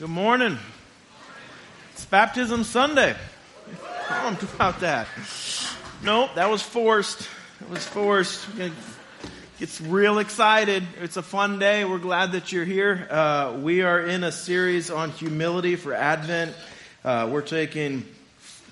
Good morning. It's Baptism Sunday. Pumped about that. Nope, that was forced. It was forced. It gets real excited. It's a fun day. We're glad that you're here. Uh, we are in a series on humility for Advent. Uh, we're taking,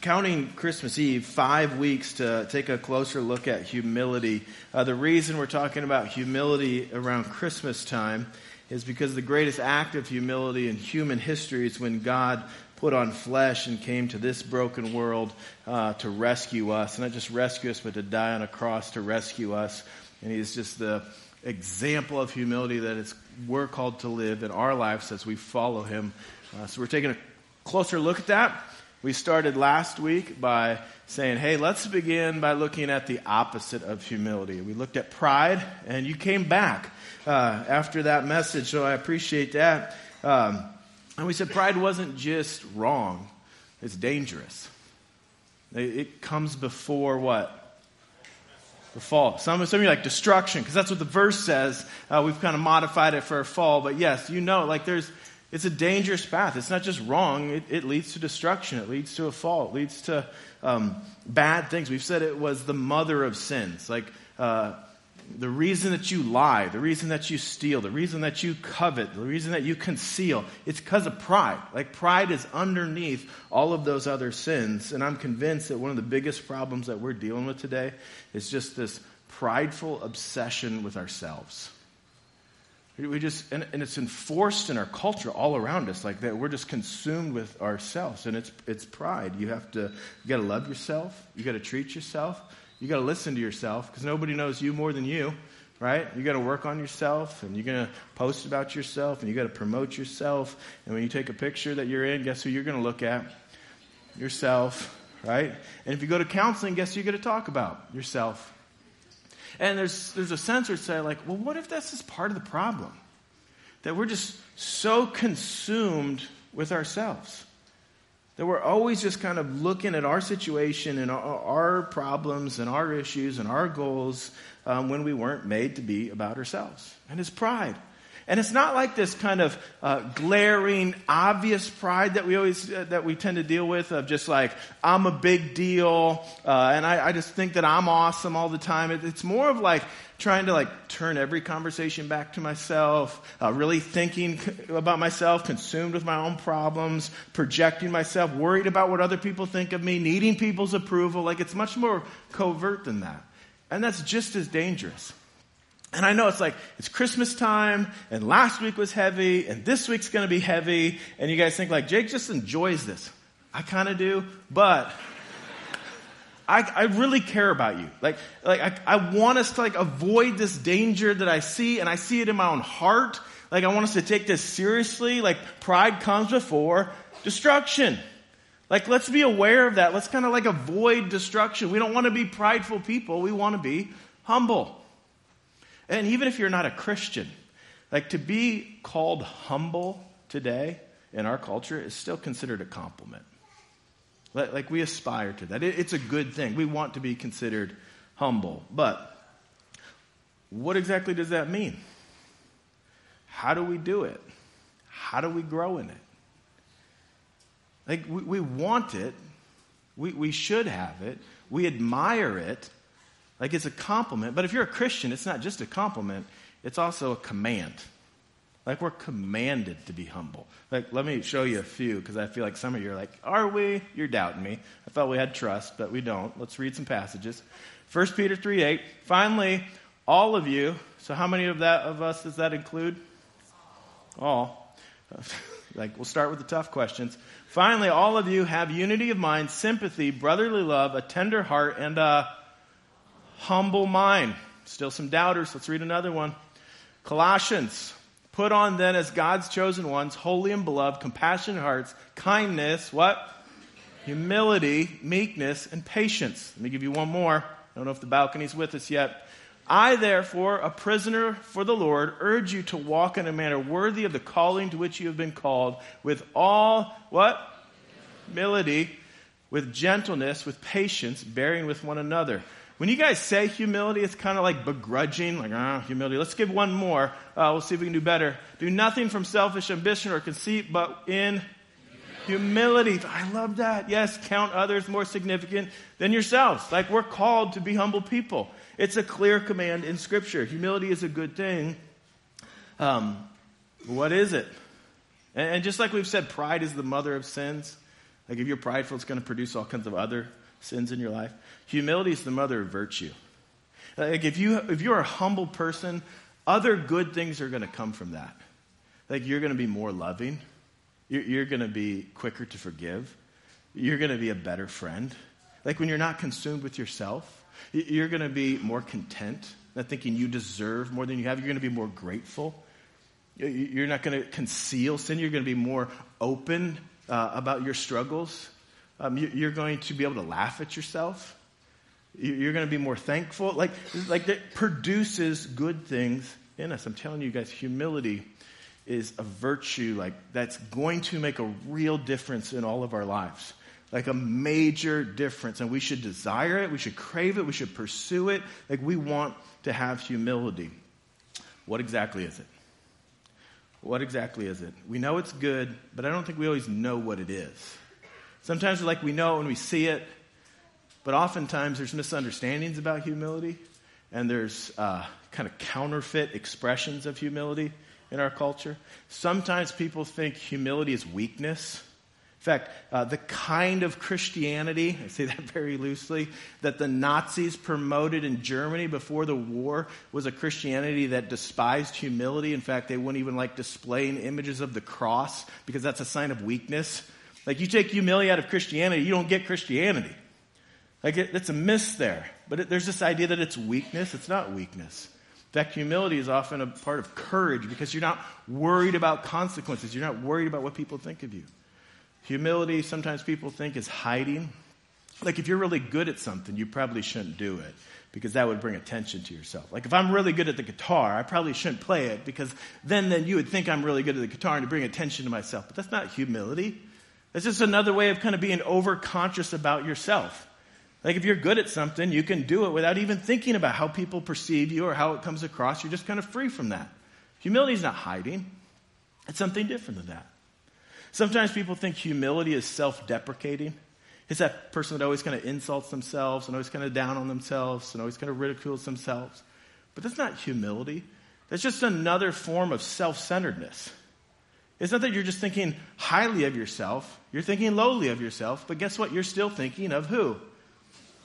counting Christmas Eve, five weeks to take a closer look at humility. Uh, the reason we're talking about humility around Christmas time is because the greatest act of humility in human history is when God put on flesh and came to this broken world uh, to rescue us. Not just rescue us, but to die on a cross to rescue us. And He's just the example of humility that we're called to live in our lives as we follow Him. Uh, so we're taking a closer look at that. We started last week by saying, hey, let's begin by looking at the opposite of humility. We looked at pride, and you came back uh, after that message, so I appreciate that. Um, and we said pride wasn't just wrong, it's dangerous. It, comes before what? The fall. Some, some of you like destruction, because that's what the verse says. Uh, we've kind of modified it for a fall, but yes, you know, like there's, it's a dangerous path. It's not just wrong, it, it leads to destruction, it leads to a fall, it leads to um, bad things. We've said it was the mother of sins. Like, uh, the reason that you lie, the reason that you steal, the reason that you covet, the reason that you conceal, it's because of pride. Like pride is underneath all of those other sins. And I'm convinced that one of the biggest problems that we're dealing with today is just this prideful obsession with ourselves. We just, and, and it's enforced in our culture all around us, like that we're just consumed with ourselves. And it's, it's pride. You have to, you gotta love yourself. You gotta treat yourself. You got to listen to yourself because nobody knows you more than you, right? You got to work on yourself and you're going to post about yourself and you got to promote yourself. And when you take a picture that you're in, guess who you're going to look at? Yourself, right? And if you go to counseling, guess who you're going to talk about? Yourself. And there's, there's a sense where say like, well, what if this is part of the problem? That we're just so consumed with ourselves. That we're always just kind of looking at our situation and our, our problems and our issues and our goals um, when we weren't made to be about ourselves. And it's pride. And it's not like this kind of uh, glaring, obvious pride that we always uh, that we tend to deal with of just like I'm a big deal, uh, and I, I, just think that I'm awesome all the time. It, it's more of like trying to like turn every conversation back to myself, uh, really thinking about myself, consumed with my own problems, projecting myself, worried about what other people think of me, needing people's approval. Like it's much more covert than that, and that's just as dangerous. And I know it's like, it's Christmas time, and last week was heavy, and this week's gonna be heavy, and you guys think like, Jake just enjoys this. I kinda do, but I, I really care about you. Like, like I, I want us to like avoid this danger that I see, and I see it in my own heart. Like, I want us to take this seriously. Like, pride comes before destruction. Like, let's be aware of that. Let's kind of like avoid destruction. We don't want to be prideful people. We want to be humble. And even if you're not a Christian, like to be called humble today in our culture is still considered a compliment. Like we aspire to that. It's a good thing. We want to be considered humble. But what exactly does that mean? How do we do it? How do we grow in it? Like we, we want it. We, we should have it. We admire it. Like it's a compliment. But if you're a Christian, it's not just a compliment, it's also a command. Like we're commanded to be humble. Like, let me show you a few because I feel like some of you are like, are we? You're doubting me. I thought we had trust, but we don't. Let's read some passages. 1 Peter 3 8. Finally, all of you, so how many of that of us does that include? All. like we'll start with the tough questions. Finally, all of you have unity of mind, sympathy, brotherly love, a tender heart, and a humble mind. Still some doubters. Let's read another one. Colossians. Put on then as God's chosen ones, holy and beloved, compassionate hearts, kindness, what? Humility, meekness, and patience. Let me give you one more. I don't know if the balcony's with us yet. I, therefore, a prisoner for the Lord, urge you to walk in a manner worthy of the calling to which you have been called, with all what? Humility, with gentleness, with patience, bearing with one another. When you guys say humility, it's kind of like begrudging, like, ah, humility. Let's give one more. Uh, we'll see if we can do better. Do nothing from selfish ambition or conceit, but in humility. I love that. Yes, count others more significant than yourselves. Like we're called to be humble people. It's a clear command in Scripture. Humility is a good thing. Um, what is it? And, and just like we've said, pride is the mother of sins. Like if you're prideful, it's going to produce all kinds of other sins in your life. Humility is the mother of virtue. Like if you if you're a humble person, other good things are going to come from that. Like you're going to be more loving. You're, you're going to be quicker to forgive. You're going to be a better friend. Like when you're not consumed with yourself, you're going to be more content, not thinking you deserve more than you have. You're going to be more grateful. You're not going to conceal sin. You're going to be more open uh, about your struggles. Um, you, are going to be able to laugh at yourself. You're going to be more thankful. Like, like that produces good things in us. I'm telling you guys, humility is a virtue like that's going to make a real difference in all of our lives like a major difference. And we should desire it, we should crave it, we should pursue it. Like we want to have humility. What exactly is it? What exactly is it? We know it's good, but I don't think we always know what it is. Sometimes like we know when we see it, but oftentimes there's misunderstandings about humility, and there's uh, kind of counterfeit expressions of humility in our culture. Sometimes people think humility is weakness. In fact, uh, the kind of Christianity, I say that very loosely, that the Nazis promoted in Germany before the war was a Christianity that despised humility. In fact, they wouldn't even like displaying images of the cross because that's a sign of weakness. Like you take humility out of Christianity, you don't get Christianity. Like it, it's a miss there. But it, there's this idea that it's weakness. It's not weakness. In fact, humility is often a part of courage because you're not worried about consequences. You're not worried about what people think of you. Humility, sometimes people think, is hiding. Like if you're really good at something, you probably shouldn't do it because that would bring attention to yourself. Like if I'm really good at the guitar, I probably shouldn't play it because then, then you would think I'm really good at the guitar and to bring attention to myself. But that's not humility. That's just another way of kind of being overconscious about yourself. Like if you're good at something, you can do it without even thinking about how people perceive you or how it comes across. You're just kind of free from that. Humility is not hiding. It's something different than that. Sometimes people think humility is self deprecating. It's that person that always kind of insults themselves and always kind of down on themselves and always kind of ridicules themselves. But that's not humility. That's just another form of self centeredness. It's not that you're just thinking highly of yourself, you're thinking lowly of yourself, but guess what? You're still thinking of who?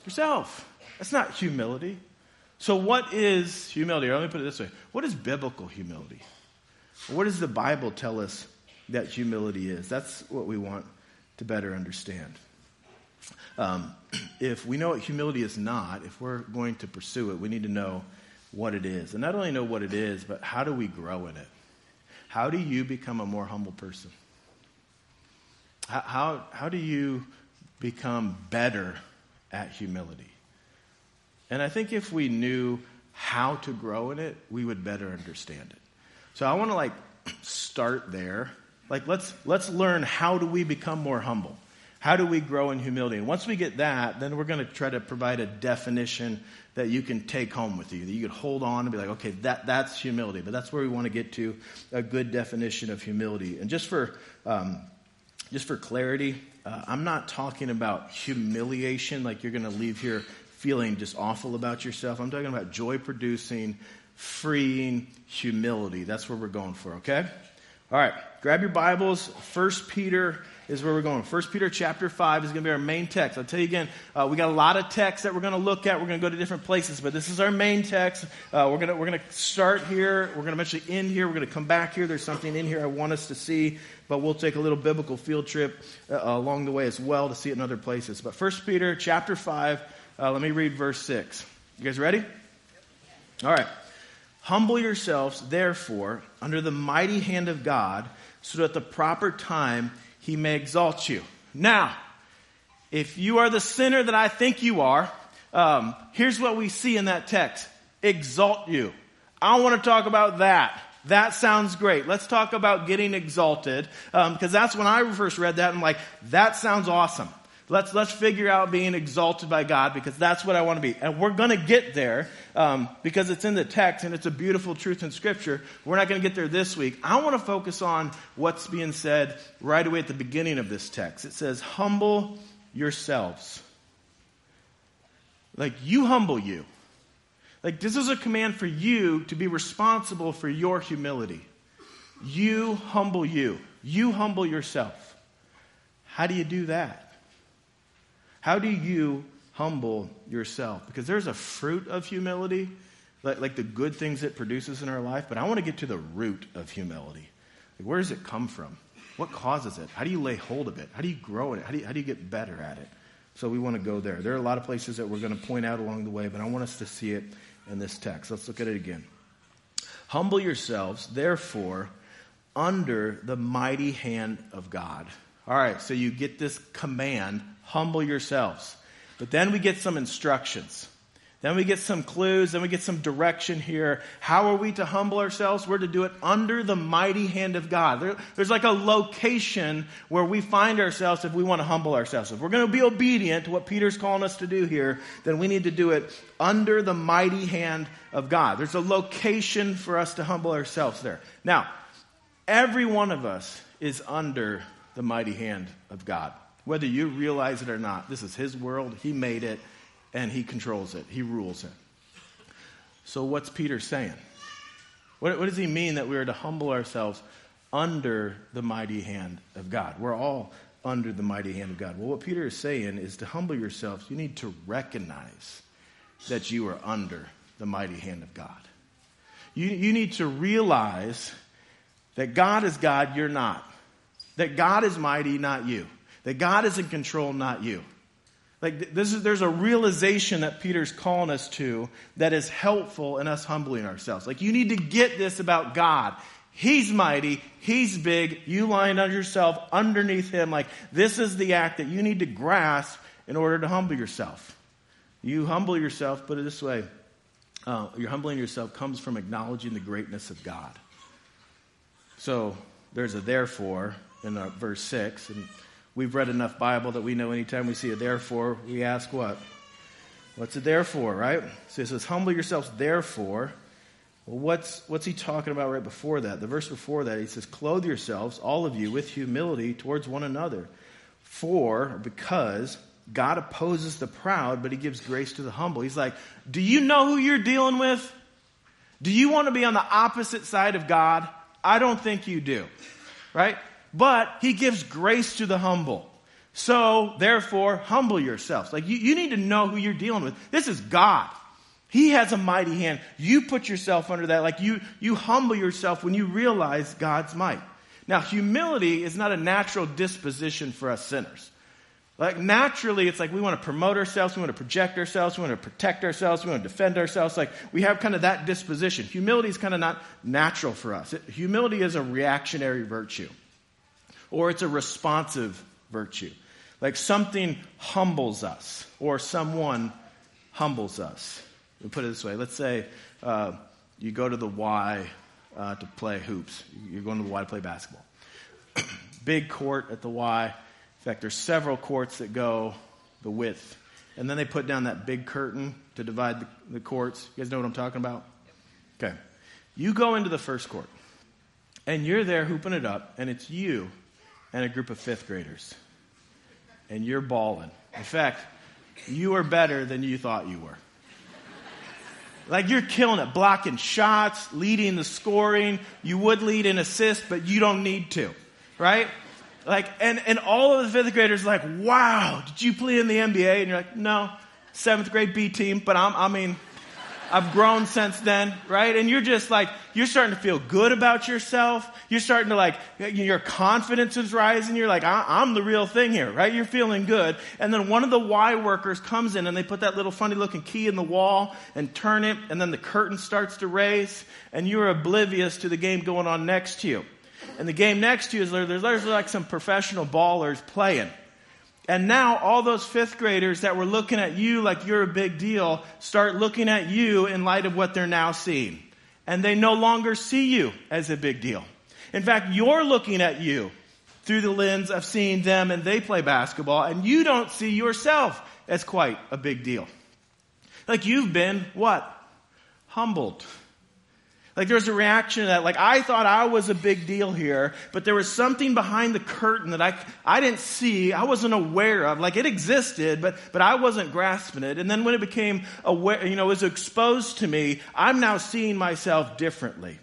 Yourself. That's not humility. So, what is humility? Or let me put it this way What is biblical humility? What does the Bible tell us that humility is. That's what we want to better understand. Um, if we know what humility is not, if we're going to pursue it, we need to know what it is. And not only know what it is, but how do we grow in it? How do you become a more humble person? How, how, how do you become better at humility? And I think if we knew how to grow in it, we would better understand it. So I want to like start there like let's let's learn how do we become more humble? How do we grow in humility? And once we get that, then we're going to try to provide a definition that you can take home with you, that you can hold on and be like, okay, that, that's humility. But that's where we want to get to a good definition of humility. And just for, um, just for clarity, uh, I'm not talking about humiliation, like you're going to leave here feeling just awful about yourself. I'm talking about joy producing, freeing humility. That's where we're going for, okay? All right, grab your Bibles. First Peter is where we're going. First Peter chapter 5 is going to be our main text. I'll tell you again, uh, we got a lot of texts that we're going to look at. We're going to go to different places, but this is our main text. Uh, we're going to, we're going to start here. We're going to eventually end here. We're going to come back here. There's something in here I want us to see, but we'll take a little biblical field trip uh, along the way as well to see it in other places. But First Peter chapter 5, uh, let me read verse 6. You guys ready? All right. Humble yourselves, therefore, under the mighty hand of God, so that at the proper time he may exalt you. Now, if you are the sinner that I think you are, um, here's what we see in that text exalt you. I want to talk about that. That sounds great. Let's talk about getting exalted, because um, that's when I first read that. I'm like, that sounds awesome. Let's, let's figure out being exalted by God because that's what I want to be. And we're going to get there um, because it's in the text and it's a beautiful truth in Scripture. We're not going to get there this week. I want to focus on what's being said right away at the beginning of this text. It says, Humble yourselves. Like, you humble you. Like, this is a command for you to be responsible for your humility. You humble you. You humble yourself. How do you do that? How do you humble yourself? Because there's a fruit of humility, like, like the good things it produces in our life, but I want to get to the root of humility. Like, where does it come from? What causes it? How do you lay hold of it? How do you grow in it? How do you, how do you get better at it? So we want to go there. There are a lot of places that we're going to point out along the way, but I want us to see it in this text. Let's look at it again. Humble yourselves, therefore, under the mighty hand of God. All right, so you get this command humble yourselves. But then we get some instructions. Then we get some clues. Then we get some direction here. How are we to humble ourselves? We're to do it under the mighty hand of God. There, there's like a location where we find ourselves if we want to humble ourselves. If we're going to be obedient to what Peter's calling us to do here, then we need to do it under the mighty hand of God. There's a location for us to humble ourselves there. Now, every one of us is under the mighty hand of God. Whether you realize it or not, this is His world. He made it and he controls it, he rules it. So, what's Peter saying? What, what, does he mean that we are to humble ourselves under the mighty hand of God? We're all under the mighty hand of God. Well, what Peter is saying is to humble yourselves, you need to recognize that you are under the mighty hand of God. You, you need to realize that God is God, you're not. That God is mighty, not you. That God is in control, not you. Like this is, there's a realization that Peter's calling us to that is helpful in us humbling ourselves. Like you need to get this about God. He's mighty. He's big. You lying on yourself underneath him. Like this is the act that you need to grasp in order to humble yourself. You humble yourself, put it this way. Uh, your humbling yourself comes from acknowledging the greatness of God. So there's a therefore in uh, verse 6. And We've read enough Bible that we know anytime we see a therefore, we ask what? What's it there for, right? So it says, humble yourselves therefore. Well, what's, what's he talking about right before that? The verse before that, he says, clothe yourselves, all of you, with humility towards one another. For, because God opposes the proud, but he gives grace to the humble. He's like, do you know who you're dealing with? Do you want to be on the opposite side of God? I don't think you do. Right? But he gives grace to the humble. So, therefore, humble yourselves. Like, you, you need to know who you're dealing with. This is God. He has a mighty hand. You put yourself under that. Like, you, you humble yourself when you realize God's might. Now, humility is not a natural disposition for us sinners. Like, naturally, it's like we want to promote ourselves, we want to project ourselves, we want to protect ourselves, we want to defend ourselves. Like, we have kind of that disposition. Humility is kind of not natural for us. It, humility is a reactionary virtue or it's a responsive virtue. Like something humbles us, or someone humbles us. We put it this way. Let's say uh, you go to the Y uh, to play hoops. You're going to the Y to play basketball. Big court at the Y. In fact, there's several courts that go the width. And then they put down that big curtain to divide the, the courts. You guys know what I'm talking about? Okay. You go into the first court, and you're there hooping it up, and it's you and a group of fifth graders. And you're balling. In fact, you are better than you thought you were. Like you're killing it, blocking shots, leading the scoring. You would lead an assist, but you don't need to, right? Like, and, and all of the fifth graders like, wow, did you play in the NBA? And you're like, no, seventh grade B team, but I'm, I mean, I've grown since then, right? And you're just like, you're starting to feel good about yourself. You're starting to like, your confidence is rising. You're like, I'm the real thing here, right? You're feeling good. And then one of the Y workers comes in and they put that little funny looking key in the wall and turn it. And then the curtain starts to raise and you're oblivious to the game going on next to you. And the game next to you is there's, there's like some professional ballers playing. And now all those fifth graders that were looking at you like you're a big deal start looking at you in light of what they're now seeing. And they no longer see you as a big deal. In fact, you're looking at you through the lens of seeing them and they play basketball, and you don't see yourself as quite a big deal. Like you've been what? Humbled. Like there's a reaction to that. Like I thought I was a big deal here, but there was something behind the curtain that I, I didn't see, I wasn't aware of. Like it existed, but, but I wasn't grasping it. And then when it became aware, you know, was exposed to me, I'm now seeing myself differently.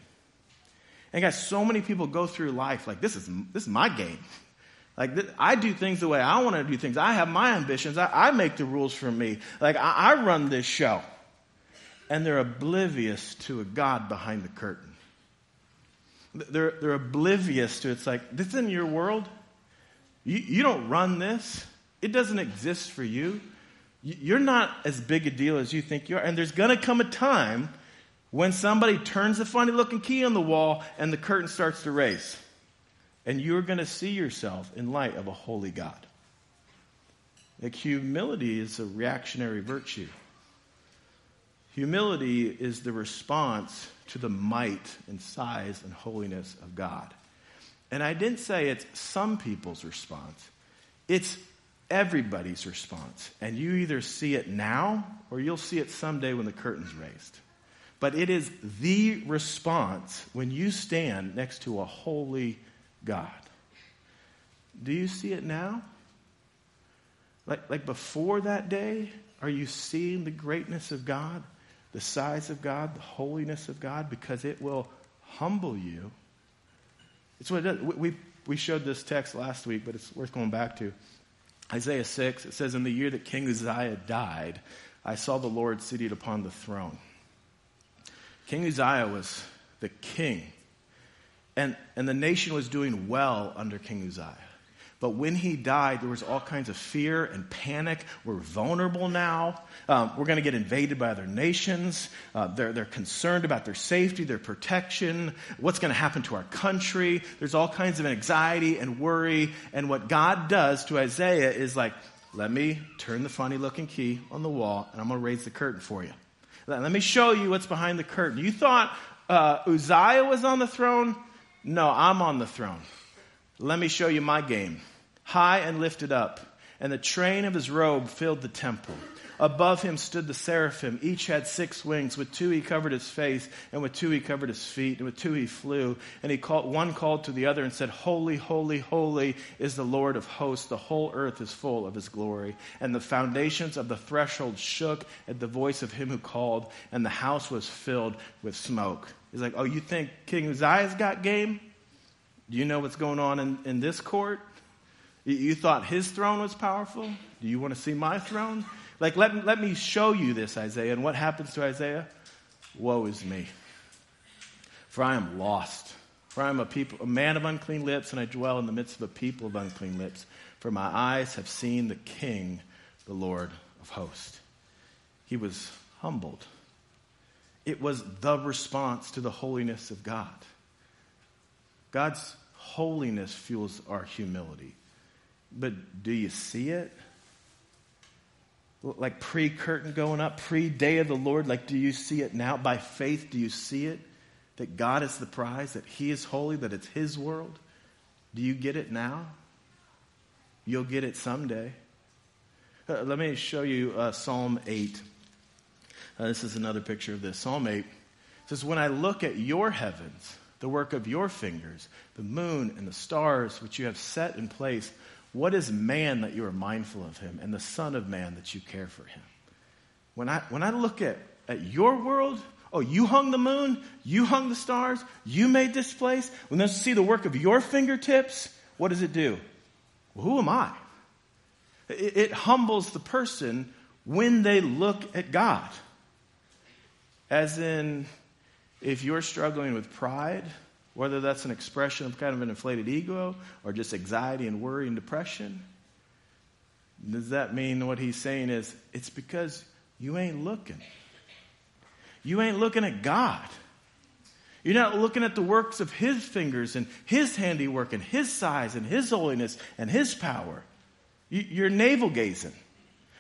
And guys, so many people go through life like this is, this is my game. Like I do things the way I want to do things. I have my ambitions. I, I make the rules for me. Like I, I run this show and they're oblivious to a God behind the curtain. They're, they're oblivious to it's like, this in your world. You, you don't run this, it doesn't exist for you. You're not as big a deal as you think you are. And there's going to come a time when somebody turns a funny looking key on the wall and the curtain starts to raise. And you're going to see yourself in light of a holy God. Like humility is a reactionary virtue. Humility is the response to the might and size and holiness of God. And I didn't say it's some people's response, it's everybody's response. And you either see it now or you'll see it someday when the curtain's raised. But it is the response when you stand next to a holy God. Do you see it now? Like, like before that day, are you seeing the greatness of God? The size of God, the holiness of God, because it will humble you. It's what it does. We, we showed this text last week, but it's worth going back to. Isaiah 6, it says, In the year that King Uzziah died, I saw the Lord seated upon the throne. King Uzziah was the king, and, and the nation was doing well under King Uzziah. But when he died, there was all kinds of fear and panic. We're vulnerable now. Um, we're going to get invaded by other nations. Uh, they're, they're concerned about their safety, their protection, what's going to happen to our country. There's all kinds of anxiety and worry. And what God does to Isaiah is like, let me turn the funny looking key on the wall and I'm going to raise the curtain for you. Let me show you what's behind the curtain. You thought uh, Uzziah was on the throne? No, I'm on the throne. Let me show you my game high and lifted up, and the train of his robe filled the temple. Above him stood the seraphim. Each had six wings. With two he covered his face, and with two he covered his feet, and with two he flew. And he called, one called to the other and said, Holy, holy, holy is the Lord of hosts. The whole earth is full of his glory. And the foundations of the threshold shook at the voice of him who called, and the house was filled with smoke. He's like, Oh, you think King Uzziah's got game? Do you know what's going on in, in this court? You thought his throne was powerful? Do you want to see my throne? Like, let, let me show you this, Isaiah. And what happens to Isaiah? Woe is me. For I am lost. For I am a, people, a man of unclean lips, and I dwell in the midst of a people of unclean lips. For my eyes have seen the King, the Lord of hosts. He was humbled. It was the response to the holiness of God. God's holiness fuels our humility. But do you see it? Like pre curtain going up, pre day of the Lord, like do you see it now? By faith, do you see it? That God is the prize, that He is holy, that it's His world? Do you get it now? You'll get it someday. Uh, let me show you uh, Psalm 8. Uh, this is another picture of this. Psalm 8 says, When I look at your heavens, the work of your fingers, the moon and the stars which you have set in place, what is man that you are mindful of him, and the Son of Man that you care for him? When I, when I look at, at your world, oh, you hung the moon, you hung the stars, you made this place. When they see the work of your fingertips, what does it do? Well, who am I? It, it humbles the person when they look at God. As in, if you're struggling with pride, whether that's an expression of kind of an inflated ego or just anxiety and worry and depression. Does that mean what he's saying is it's because you ain't looking? You ain't looking at God. You're not looking at the works of his fingers and his handiwork and his size and his holiness and his power. You're navel gazing.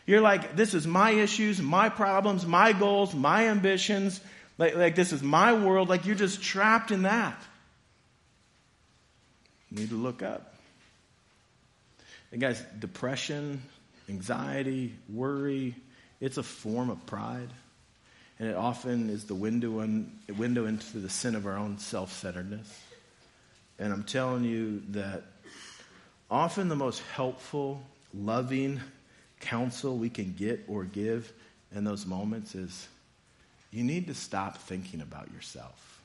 You're like, this is my issues, my problems, my goals, my ambitions. Like, like this is my world. Like you're just trapped in that. You need to look up. And guys, depression, anxiety, worry, it's a form of pride. And it often is the window, in, window into the sin of our own self centeredness. And I'm telling you that often the most helpful, loving counsel we can get or give in those moments is you need to stop thinking about yourself.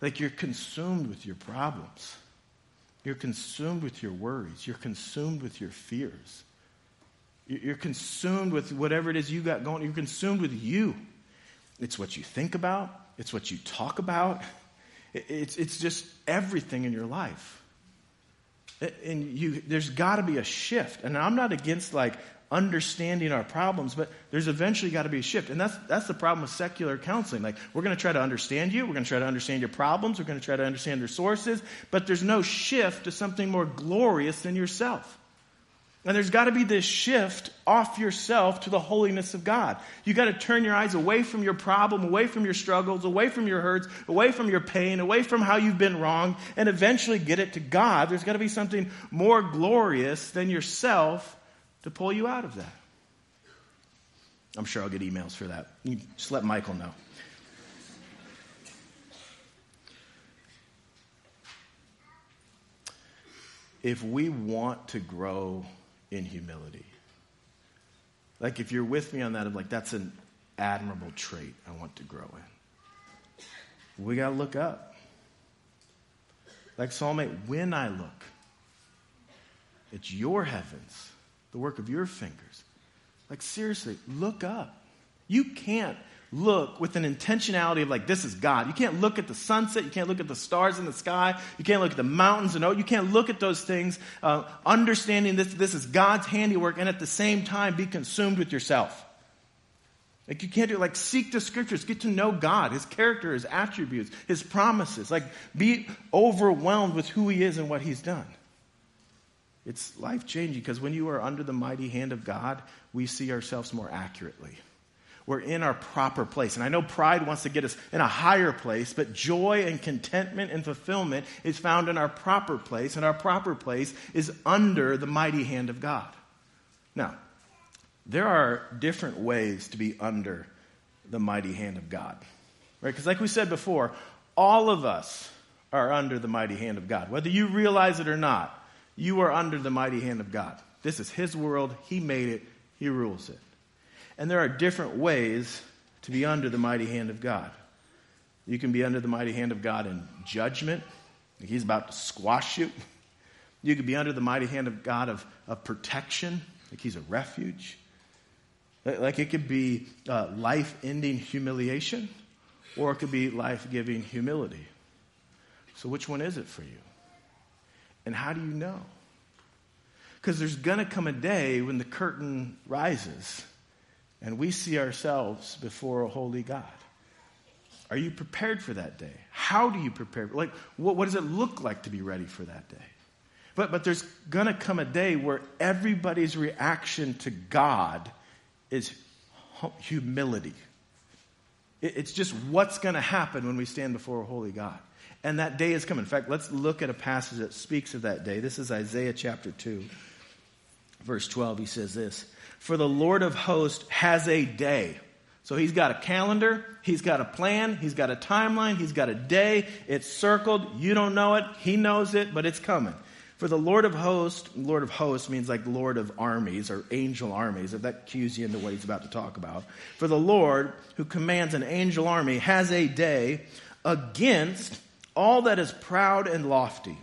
Like you're consumed with your problems. You're consumed with your worries. You're consumed with your fears. You're consumed with whatever it is you got going. You're consumed with you. It's what you think about, it's what you talk about, it's, it's just everything in your life. And you, there's got to be a shift. And I'm not against like understanding our problems, but there's eventually got to be a shift. And that's, that's the problem with secular counseling. Like, we're going to try to understand you, we're going to try to understand your problems, we're going to try to understand your sources, but there's no shift to something more glorious than yourself. And there's got to be this shift off yourself to the holiness of God. You got to turn your eyes away from your problem, away from your struggles, away from your hurts, away from your pain, away from how you've been wrong, and eventually get it to God. There's got to be something more glorious than yourself to pull you out of that. I'm sure I'll get emails for that. You just let Michael know. If we want to grow in humility. Like if you're with me on that, of like that's an admirable trait I want to grow in. We got to look up. Like Psalm 8, when I look, it's your heavens, the work of your fingers. Like seriously, look up. You can't look with an intentionality of like, this is God. You can't look at the sunset. You can't look at the stars in the sky. You can't look at the mountains and oh, you can't look at those things, uh, understanding this, this is God's handiwork and at the same time be consumed with yourself. Like you can't do like seek the scriptures, get to know God, His character, His attributes, His promises. Like be overwhelmed with who He is and what He's done. It's life changing because when you are under the mighty hand of God, we see ourselves more accurately we're in our proper place. And I know pride wants to get us in a higher place, but joy and contentment and fulfillment is found in our proper place, and our proper place is under the mighty hand of God. Now, there are different ways to be under the mighty hand of God. Right? Because, like we said before, all of us are under the mighty hand of God. Whether you realize it or not, you are under the mighty hand of God. This is His world. He made it, He rules it. And there are different ways to be under the mighty hand of God. You can be under the mighty hand of God in judgment, He's about to squash you. You could be under the mighty hand of God of, of protection, like He's a refuge. Like it could be uh, life ending humiliation, or it could be life giving humility. So, which one is it for you? And how do you know? Because there's going to come a day when the curtain rises and we see ourselves before a holy God. Are you prepared for that day? How do you prepare? Like, what, what does it look like to be ready for that day? But, but there's going to come a day where everybody's reaction to God is humility. It, it's just what's going to happen when we stand before a holy God. And that day is coming. In fact, let's look at a passage that speaks of that day. This is Isaiah chapter 2, verse 12. He says this for the Lord of hosts has a day. So he's got a calendar, he's got a plan, he's got a timeline, he's got a day. It's circled. You don't know it, he knows it, but it's coming. For the Lord of hosts, Lord of hosts means like Lord of armies or angel armies, if that cues you into what he's about to talk about. For the Lord, who commands an angel army, has a day against all that is proud and lofty,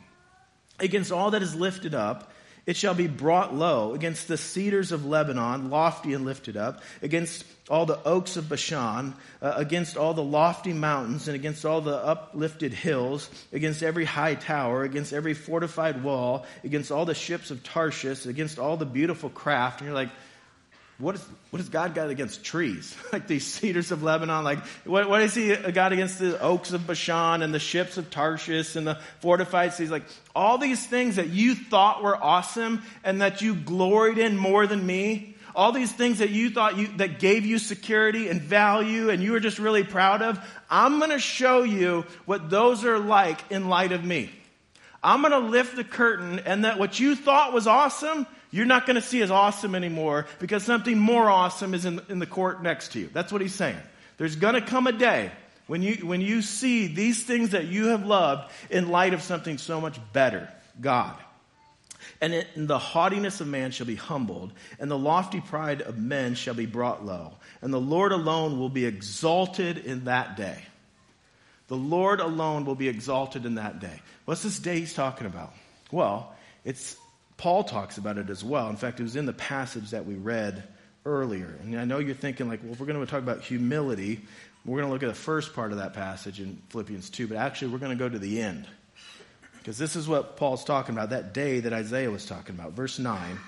against all that is lifted up, it shall be brought low. Against the cedars of Lebanon, lofty and lifted up, against all the oaks of Bashan, uh, against all the lofty mountains, and against all the uplifted hills, against every high tower, against every fortified wall, against all the ships of Tarshish, against all the beautiful craft. And you're like, what, is, what has God got against trees? like these cedars of Lebanon? Like, what, what has he uh, got against the oaks of Bashan and the ships of Tarshish and the fortified cities? Like, all these things that you thought were awesome and that you gloried in more than me, all these things that you thought you, that gave you security and value and you were just really proud of, I'm going to show you what those are like in light of me. I'm going to lift the curtain and that what you thought was awesome, you're not going to see as awesome anymore because something more awesome is in, in the court next to you. That's what he's saying. There's going to come a day when you, when you see these things that you have loved in light of something so much better, God. And, it, and the haughtiness of man shall be humbled, and the lofty pride of men shall be brought low. And the Lord alone will be exalted in that day. The Lord alone will be exalted in that day. What's this day he's talking about? Well, it's Paul talks about it as well. In fact, it was in the passage that we read earlier. And I know you're thinking, like, well, if we're going to talk about humility, we're going to look at the first part of that passage in Philippians 2, but actually, we're going to go to the end. Because this is what Paul's talking about, that day that Isaiah was talking about. Verse 9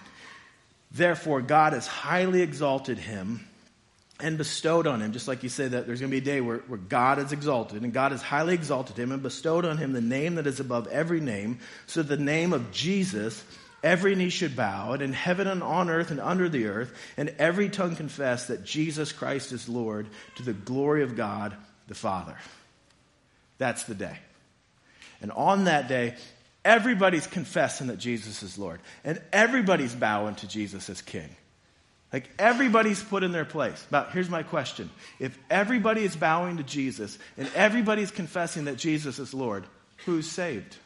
Therefore, God has highly exalted him and bestowed on him, just like you said that there's going to be a day where, where God is exalted, and God has highly exalted him and bestowed on him the name that is above every name, so the name of Jesus every knee should bow, and in heaven and on earth and under the earth, and every tongue confess that Jesus Christ is Lord to the glory of God the Father. That's the day. And on that day, everybody's confessing that Jesus is Lord, and everybody's bowing to Jesus as King. Like everybody's put in their place. But here's my question. If everybody is bowing to Jesus and everybody's confessing that Jesus is Lord, who's saved?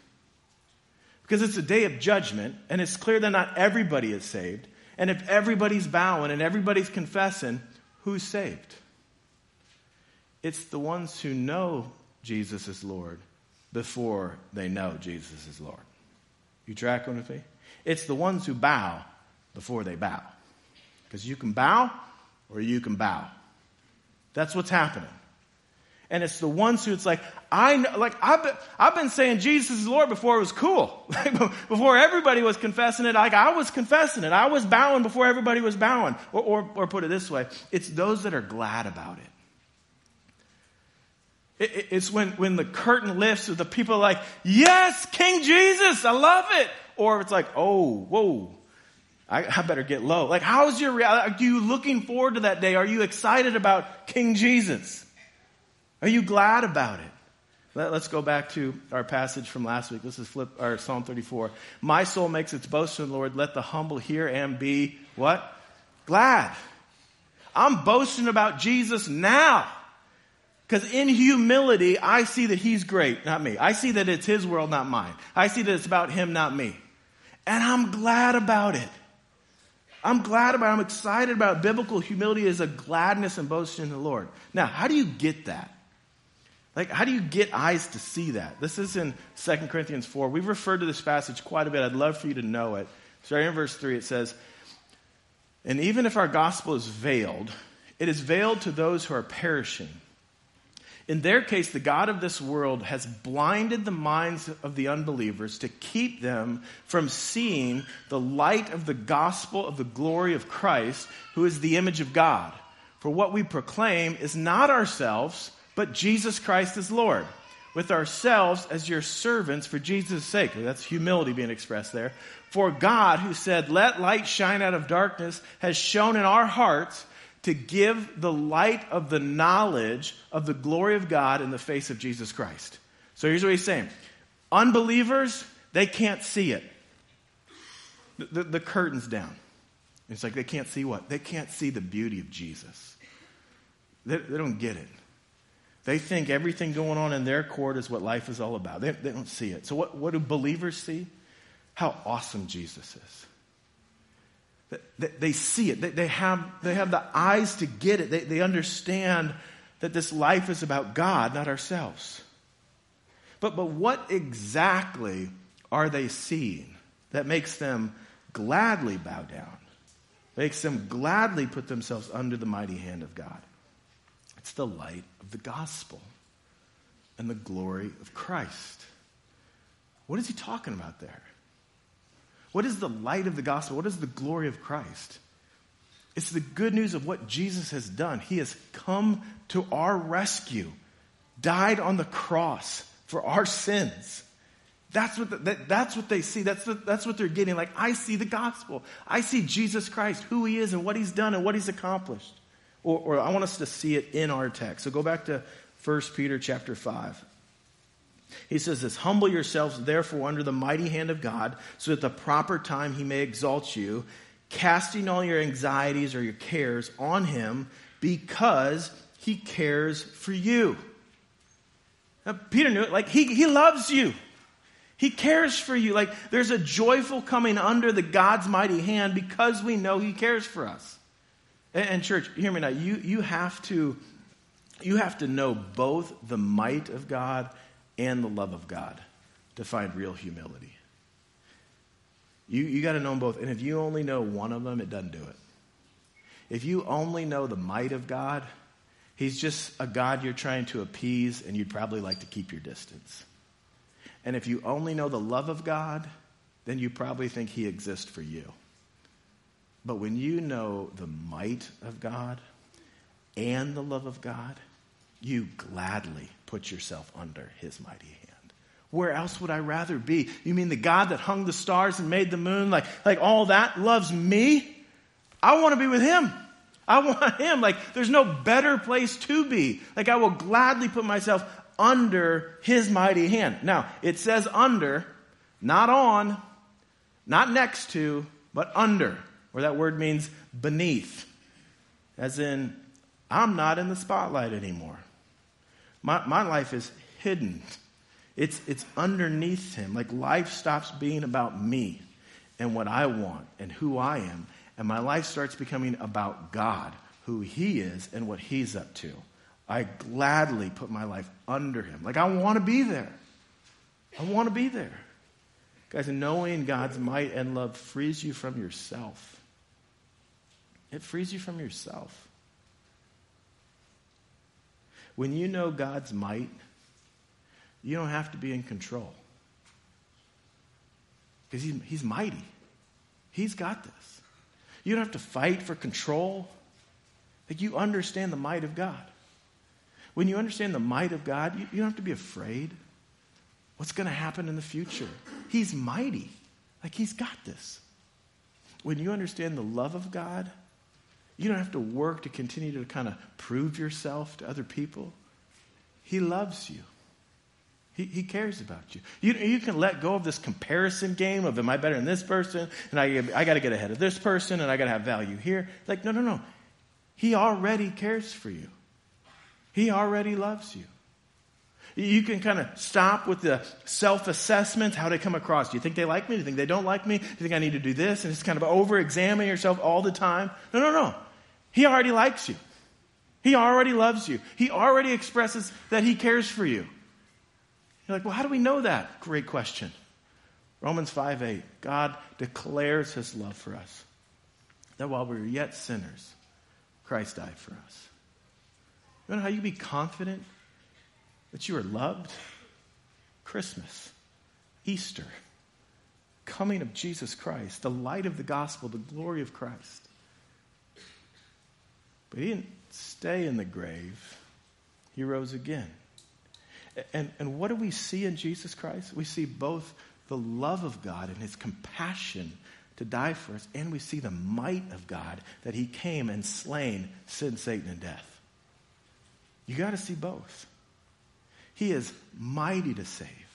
Because it's a day of judgment, and it's clear that not everybody is saved. And if everybody's bowing and everybody's confessing, who's saved? It's the ones who know Jesus is Lord before they know Jesus is Lord. You tracking with me? It's the ones who bow before they bow. Because you can bow or you can bow. That's what's happening. And it's the ones who it's like, I know, like, I've been, I've been saying Jesus is Lord before it was cool. before everybody was confessing it, like I was confessing it. I was bowing before everybody was bowing. Or, or, or put it this way, it's those that are glad about it. it, it it's when, when the curtain lifts, the people are like, yes, King Jesus, I love it. Or it's like, oh, whoa, I, I better get low. Like, how's your, reality? are you looking forward to that day? Are you excited about King Jesus? Are you glad about it? Let, us go back to our passage from last week. This is flip, or Psalm 34. My soul makes its boast in the Lord. Let the humble hear and be what? Glad. I'm boasting about Jesus now. Because in humility, I see that He's great, not me. I see that it's His world, not mine. I see that it's about Him, not me. And I'm glad about it. I'm glad about it. I'm excited about it. Biblical humility is a gladness and boasting in the Lord. Now, how do you get that? Like, how do you get eyes to see that? This is in 2 Corinthians 4. We've referred to this passage quite a bit. I'd love for you to know it. Starting in verse 3, it says, And even if our gospel is veiled, it is veiled to those who are perishing. In their case, the God of this world has blinded the minds of the unbelievers to keep them from seeing the light of the gospel of the glory of Christ, who is the image of God. For what we proclaim is not ourselves but Jesus Christ is Lord, with ourselves as your servants for Jesus' sake. That's humility being expressed there. For God, who said, Let light shine out of darkness, has shown in our hearts to give the light of the knowledge of the glory of God in the face of Jesus Christ. So here's what he's saying unbelievers, they can't see it. The, the, the curtain's down. It's like they can't see what? They can't see the beauty of Jesus. They, they don't get it. They think everything going on in their court is what life is all about. They, they don't see it. So, what, what do believers see? How awesome Jesus is. They, they see it. They, they, have, they have the eyes to get it. They, they understand that this life is about God, not ourselves. But, but what exactly are they seeing that makes them gladly bow down, makes them gladly put themselves under the mighty hand of God? It's the light of the gospel and the glory of Christ. What is he talking about there? What is the light of the gospel? What is the glory of Christ? It's the good news of what Jesus has done. He has come to our rescue, died on the cross for our sins. That's what, the, that, that's what they see. That's, the, that's what they're getting. Like, I see the gospel. I see Jesus Christ, who he is and what he's done and what he's accomplished. Or, or I want us to see it in our text. So go back to 1 Peter chapter 5. He says this Humble yourselves, therefore, under the mighty hand of God, so at the proper time he may exalt you, casting all your anxieties or your cares on him because he cares for you. Now, Peter knew it. Like, he, he loves you. He cares for you. Like, there's a joyful coming under the God's mighty hand because we know he cares for us. And, and church, hear me now. You, you have to, you have to know both the might of God and the love of God to find real humility. You, you got to know them both. And if you only know one of them, it doesn't do it. If you only know the might of God, He's just a God you're trying to appease, and you'd probably like to keep your distance. And if you only know the love of God, then you probably think He exists for you. But when you know the might of God and the love of God, you gladly put yourself under his mighty hand. Where else would I rather be? You mean the God that hung the stars and made the moon, like, like all that loves me? I want to be with him. I want him. Like, there's no better place to be. Like, I will gladly put myself under his mighty hand. Now, it says under, not on, not next to, but under, where that word means beneath. As in, I'm not in the spotlight anymore. My, my life is hidden. It's, it's underneath him. Like life stops being about me and what I want and who I am. And my life starts becoming about God, who he is and what he's up to. I gladly put my life under him. Like I want to be there. I want to be there. Guys, knowing God's might and love frees you from yourself. It frees you from yourself. When you know God's might, you don't have to be in control. Because he's, he's mighty. He's got this. You don't have to fight for control. Like you understand the might of God. When you understand the might of God, you, you don't have to be afraid. What's going to happen in the future? He's mighty. Like he's got this. When you understand the love of God, you don't have to work to continue to kind of prove yourself to other people. He loves you. He, he cares about you. you. You can let go of this comparison game of, am I better than this person? And I, I got to get ahead of this person and I got to have value here. Like, no, no, no. He already cares for you. He already loves you. You can kind of stop with the self assessment, how they come across. Do you think they like me? Do you think they don't like me? Do you think I need to do this? And just kind of over examining yourself all the time. No, no, no. He already likes you. He already loves you. He already expresses that he cares for you. You're like, well, how do we know that? Great question. Romans 5 8. God declares his love for us. That while we were yet sinners, Christ died for us. You know how you be confident that you are loved? Christmas, Easter, coming of Jesus Christ, the light of the gospel, the glory of Christ. But he didn't stay in the grave, he rose again. And, and what do we see in Jesus Christ? We see both the love of God and his compassion to die for us, and we see the might of God that he came and slain sin, Satan, and death. You got to see both. He is mighty to save.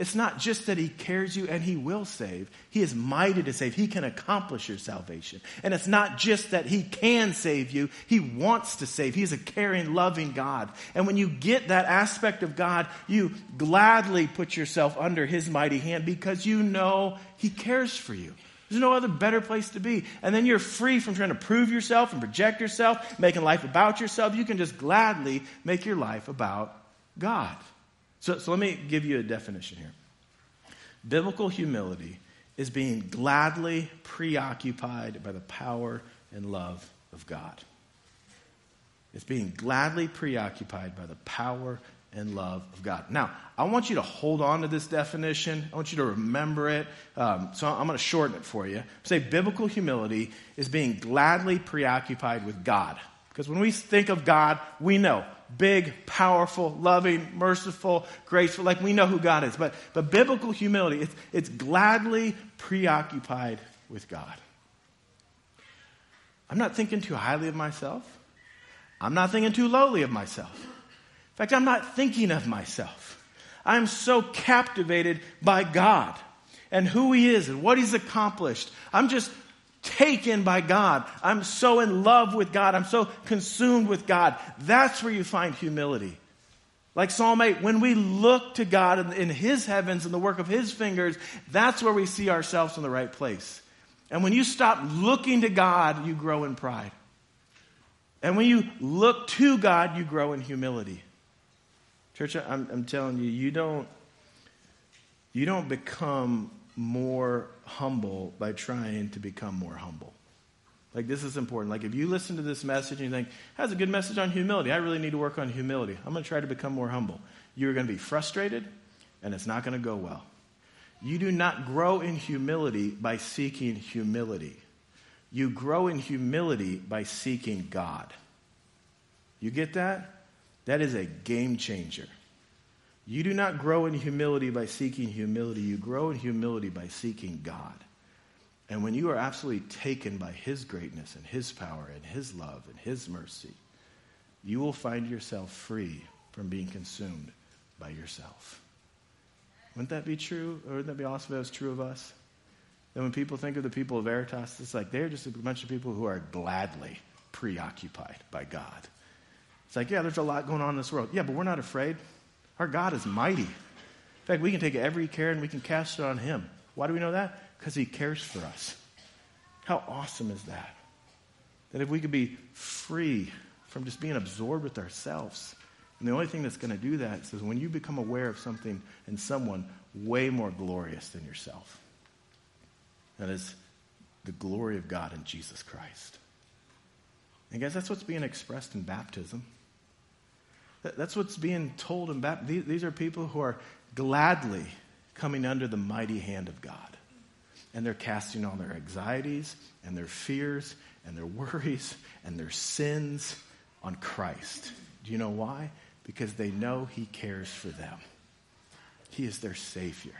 It's not just that he cares you and he will save. He is mighty to save. He can accomplish your salvation. And it's not just that he can save you. He wants to save. He's a caring, loving God. And when you get that aspect of God, you gladly put yourself under his mighty hand because you know he cares for you. There's no other better place to be. And then you're free from trying to prove yourself and project yourself, making life about yourself. You can just gladly make your life about God. So, so let me give you a definition here. Biblical humility is being gladly preoccupied by the power and love of God. It's being gladly preoccupied by the power and love of God. Now, I want you to hold on to this definition. I want you to remember it. Um, so I'm going to shorten it for you. Say biblical humility is being gladly preoccupied with God. Because when we think of God, we know big, powerful, loving, merciful, graceful. Like we know who God is. But, but biblical humility, it's, it's gladly preoccupied with God. I'm not thinking too highly of myself. I'm not thinking too lowly of myself. In fact, I'm not thinking of myself. I'm so captivated by God and who He is and what He's accomplished. I'm just taken by God. I'm so in love with God. I'm so consumed with God. That's where you find humility. Like Psalm 8, when we look to God in, in, His heavens and the work of His fingers, that's where we see ourselves in the right place. And when you stop looking to God, you grow in pride. And when you look to God, you grow in humility. Church, I'm, I'm telling you, you don't, you don't become more humble by trying to become more humble. Like, this is important. Like, if you listen to this message and you think, that's a good message on humility, I really need to work on humility. I'm going to try to become more humble. You're going to be frustrated, and it's not going to go well. You do not grow in humility by seeking humility. You grow in humility by seeking God. You get that? That is a game changer. You do not grow in humility by seeking humility. You grow in humility by seeking God. And when you are absolutely taken by His greatness and His power and His love and His mercy, you will find yourself free from being consumed by yourself. Wouldn't that be true? Or wouldn't that be awesome if it was true of us? That when people think of the people of Veritas, it's like they're just a bunch of people who are gladly preoccupied by God. It's like, yeah, there's a lot going on in this world. Yeah, but we're not afraid. Our God is mighty. In fact, we can take every care and we can cast it on Him. Why do we know that? Because He cares for us. How awesome is that? That if we could be free from just being absorbed with ourselves. And the only thing that's going to do that is when you become aware of something and someone way more glorious than yourself. That is the glory of God in Jesus Christ. And guys, that's what's being expressed in baptism. That's what's being told in baptism. These are people who are gladly coming under the mighty hand of God. And they're casting all their anxieties and their fears and their worries and their sins on Christ. Do you know why? Because they know He cares for them. He is their Savior.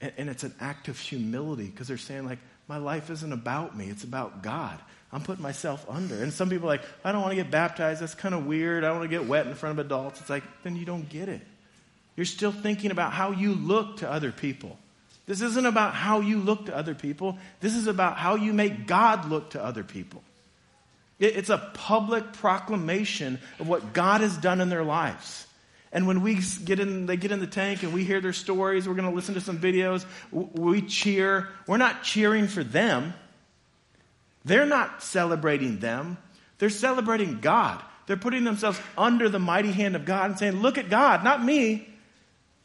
And, and it's an act of humility because they're saying, like, my life isn't about me, it's about God. I'm putting myself under. And some people are like, I don't want to get baptized. That's kind of weird. I don't want to get wet in front of adults. It's like, then you don't get it. You're still thinking about how you look to other people. This isn't about how you look to other people. This is about how you make God look to other people. It's a public proclamation of what God has done in their lives. And when we get in, they get in the tank and we hear their stories, we're going to listen to some videos, we cheer. We're not cheering for them. They're not celebrating them, they're celebrating God. They're putting themselves under the mighty hand of God and saying, Look at God, not me.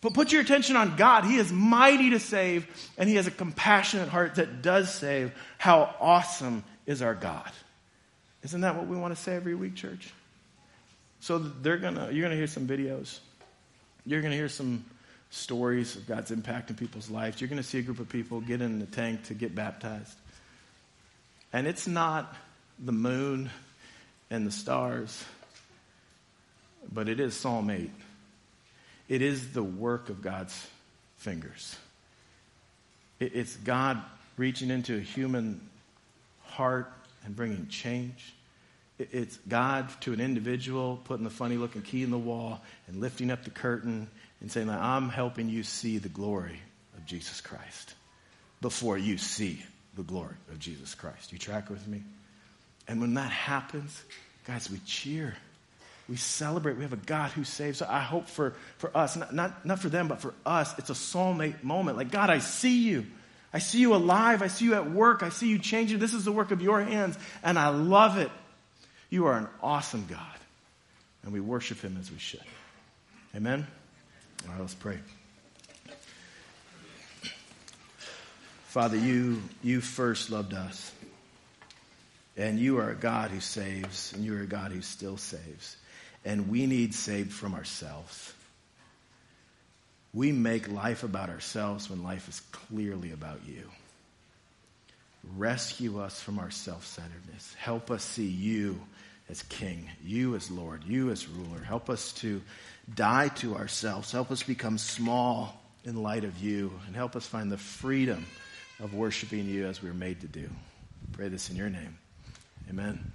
But put your attention on God. He is mighty to save, and He has a compassionate heart that does save. How awesome is our God? Isn't that what we want to say every week, church? So they're gonna, you're gonna hear some videos. You're gonna hear some stories of God's impact in people's lives. You're gonna see a group of people get in the tank to get baptized. And it's not the moon and the stars, but it is Psalm 8. It is the work of God's fingers. It's God reaching into a human heart and bringing change. It's God to an individual putting the funny looking key in the wall and lifting up the curtain and saying, I'm helping you see the glory of Jesus Christ before you see the glory of Jesus Christ. You track with me? And when that happens, guys, we cheer. We celebrate. We have a God who saves. So I hope for, for us, not, not, not for them, but for us, it's a Psalm 8 moment. Like, God, I see you. I see you alive. I see you at work. I see you changing. This is the work of your hands, and I love it. You are an awesome God, and we worship him as we should. Amen? All right, let's pray. Father, you, you first loved us. And you are a God who saves, and you are a God who still saves. And we need saved from ourselves. We make life about ourselves when life is clearly about you. Rescue us from our self centeredness. Help us see you as King, you as Lord, you as ruler. Help us to die to ourselves. Help us become small in light of you, and help us find the freedom of worshiping you as we are made to do. Pray this in your name. Amen.